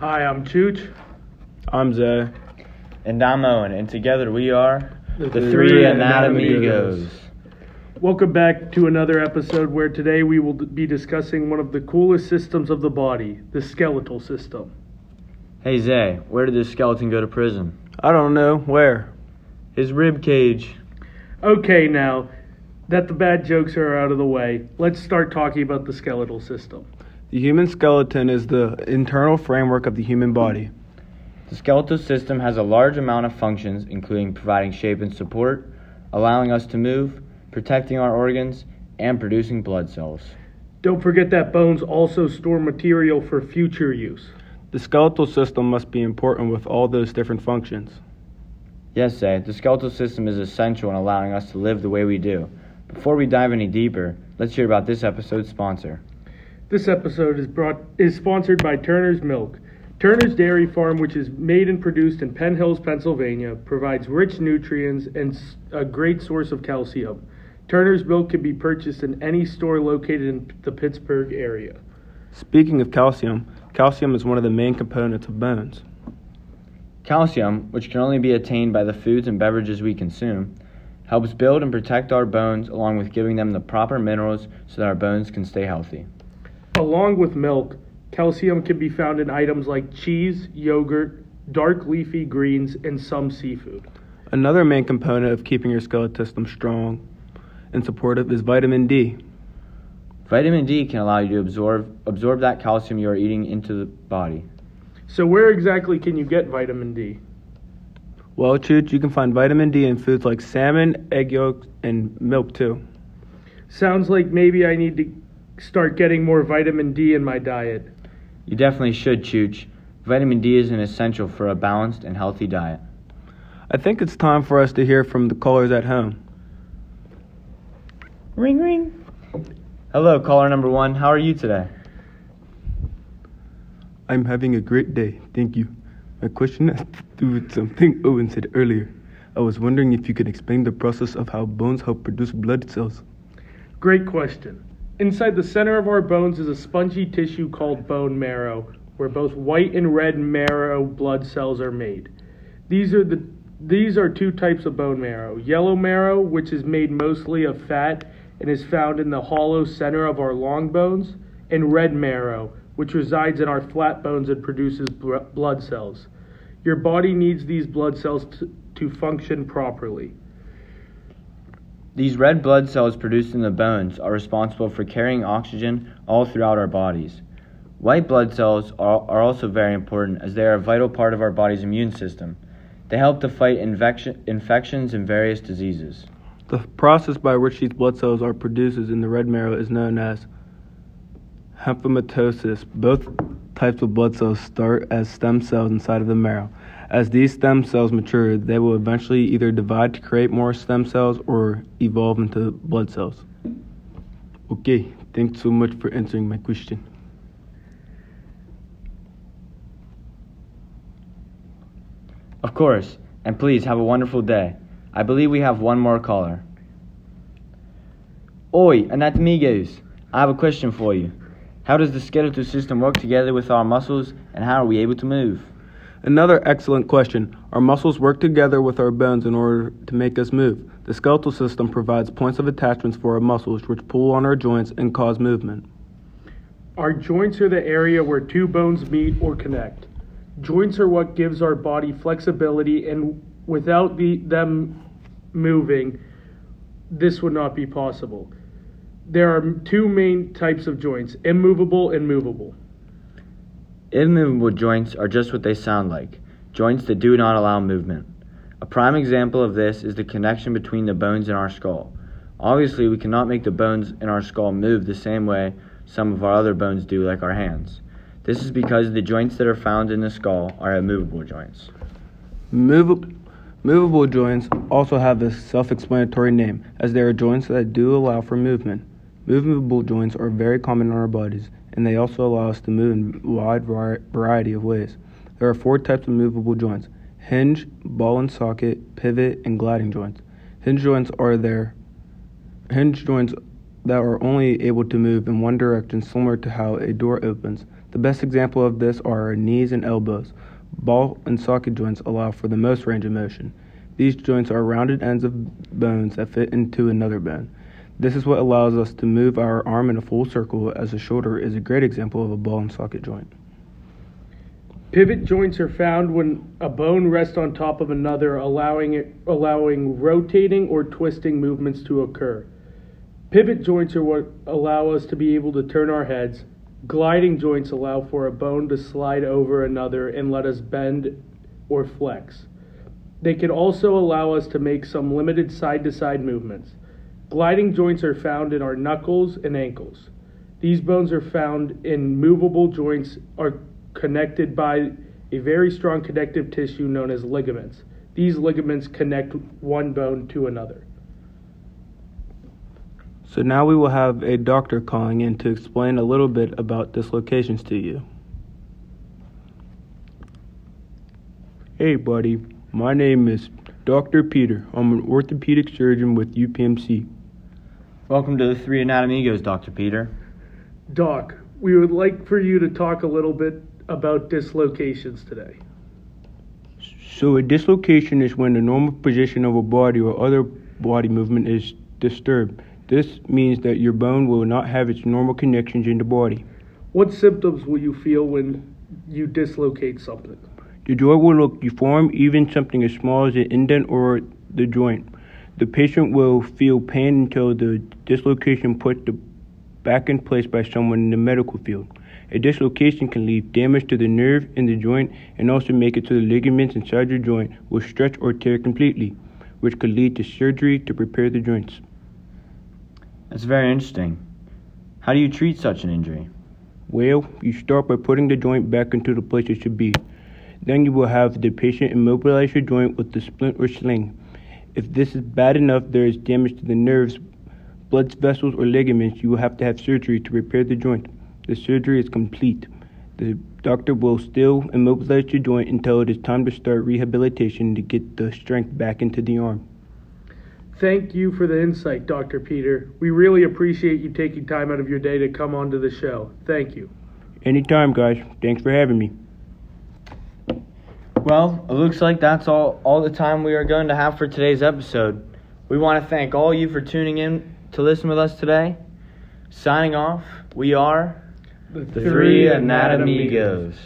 Hi, I'm Chooch. I'm Zay. And I'm Owen, and together we are The the, Three Three Anatomigos. Anatomigos. Welcome back to another episode where today we will be discussing one of the coolest systems of the body, the skeletal system. Hey Zay, where did this skeleton go to prison? I don't know where. His rib cage. Okay, now that the bad jokes are out of the way, let's start talking about the skeletal system. The human skeleton is the internal framework of the human body. The skeletal system has a large amount of functions, including providing shape and support, allowing us to move, protecting our organs, and producing blood cells. Don't forget that bones also store material for future use. The skeletal system must be important with all those different functions. Yes, Zay, the skeletal system is essential in allowing us to live the way we do. Before we dive any deeper, let's hear about this episode's sponsor. This episode is brought is sponsored by Turner's Milk. Turner's Dairy Farm, which is made and produced in Penn Hills, Pennsylvania, provides rich nutrients and a great source of calcium. Turner's Milk can be purchased in any store located in the Pittsburgh area. Speaking of calcium, calcium is one of the main components of bones. Calcium, which can only be attained by the foods and beverages we consume, helps build and protect our bones along with giving them the proper minerals so that our bones can stay healthy. Along with milk, calcium can be found in items like cheese, yogurt, dark leafy greens, and some seafood. Another main component of keeping your skeletal system strong and supportive is vitamin D. Vitamin D can allow you to absorb absorb that calcium you are eating into the body. So, where exactly can you get vitamin D? Well, Chooch, you can find vitamin D in foods like salmon, egg yolks, and milk too. Sounds like maybe I need to start getting more vitamin D in my diet. You definitely should, Chooch. Vitamin D is an essential for a balanced and healthy diet. I think it's time for us to hear from the callers at home. Ring ring. Hello, caller number one. How are you today? I'm having a great day, thank you. My question has to do with something Owen said earlier. I was wondering if you could explain the process of how bones help produce blood cells. Great question. Inside the center of our bones is a spongy tissue called bone marrow, where both white and red marrow blood cells are made. These are the these are two types of bone marrow. Yellow marrow, which is made mostly of fat and is found in the hollow center of our long bones, and red marrow, which resides in our flat bones and produces bl- blood cells. Your body needs these blood cells to, to function properly. These red blood cells produced in the bones are responsible for carrying oxygen all throughout our bodies. White blood cells are, are also very important as they are a vital part of our body's immune system. They help to fight infection, infections and various diseases. The process by which these blood cells are produced in the red marrow is known as hemochromatosis. Both types of blood cells start as stem cells inside of the marrow. As these stem cells mature, they will eventually either divide to create more stem cells or evolve into blood cells. Okay, thanks so much for answering my question. Of course, and please have a wonderful day. I believe we have one more caller. Oi, anatomigos, I have a question for you. How does the skeletal system work together with our muscles, and how are we able to move? Another excellent question. Our muscles work together with our bones in order to make us move. The skeletal system provides points of attachments for our muscles, which pull on our joints and cause movement. Our joints are the area where two bones meet or connect. Joints are what gives our body flexibility, and without the, them moving, this would not be possible. There are two main types of joints immovable and movable. Immovable joints are just what they sound like joints that do not allow movement. A prime example of this is the connection between the bones in our skull. Obviously, we cannot make the bones in our skull move the same way some of our other bones do, like our hands. This is because the joints that are found in the skull are immovable joints. Movable, movable joints also have a self explanatory name, as they are joints that do allow for movement. Movable joints are very common in our bodies, and they also allow us to move in a wide variety of ways. There are four types of movable joints hinge, ball and socket, pivot, and gliding joints. Hinge joints are there hinge joints that are only able to move in one direction similar to how a door opens. The best example of this are our knees and elbows. Ball and socket joints allow for the most range of motion. These joints are rounded ends of bones that fit into another bone. This is what allows us to move our arm in a full circle, as the shoulder is a great example of a ball and socket joint. Pivot joints are found when a bone rests on top of another, allowing, it, allowing rotating or twisting movements to occur. Pivot joints are what allow us to be able to turn our heads. Gliding joints allow for a bone to slide over another and let us bend or flex. They can also allow us to make some limited side to side movements. Gliding joints are found in our knuckles and ankles. These bones are found in movable joints are connected by a very strong connective tissue known as ligaments. These ligaments connect one bone to another. So now we will have a doctor calling in to explain a little bit about dislocations to you. Hey, buddy. My name is Dr. Peter. I'm an orthopedic surgeon with UPMC. Welcome to the Three Anatomigos, Dr. Peter. Doc, we would like for you to talk a little bit about dislocations today. So, a dislocation is when the normal position of a body or other body movement is disturbed. This means that your bone will not have its normal connections in the body. What symptoms will you feel when you dislocate something? The joint will look deformed, even something as small as an indent or the joint. The patient will feel pain until the dislocation put the back in place by someone in the medical field. A dislocation can leave damage to the nerve in the joint and also make it so the ligaments inside your joint will stretch or tear completely, which could lead to surgery to repair the joints. That's very interesting. How do you treat such an injury? Well, you start by putting the joint back into the place it should be. Then you will have the patient immobilize your joint with the splint or sling. If this is bad enough, there is damage to the nerves, blood vessels, or ligaments, you will have to have surgery to repair the joint. The surgery is complete. The doctor will still immobilize your joint until it is time to start rehabilitation to get the strength back into the arm. Thank you for the insight, Dr. Peter. We really appreciate you taking time out of your day to come onto the show. Thank you. Anytime, guys. Thanks for having me. Well, it looks like that's all, all the time we are going to have for today's episode. We want to thank all you for tuning in to listen with us today. Signing off, we are The, the Three Anatomigos.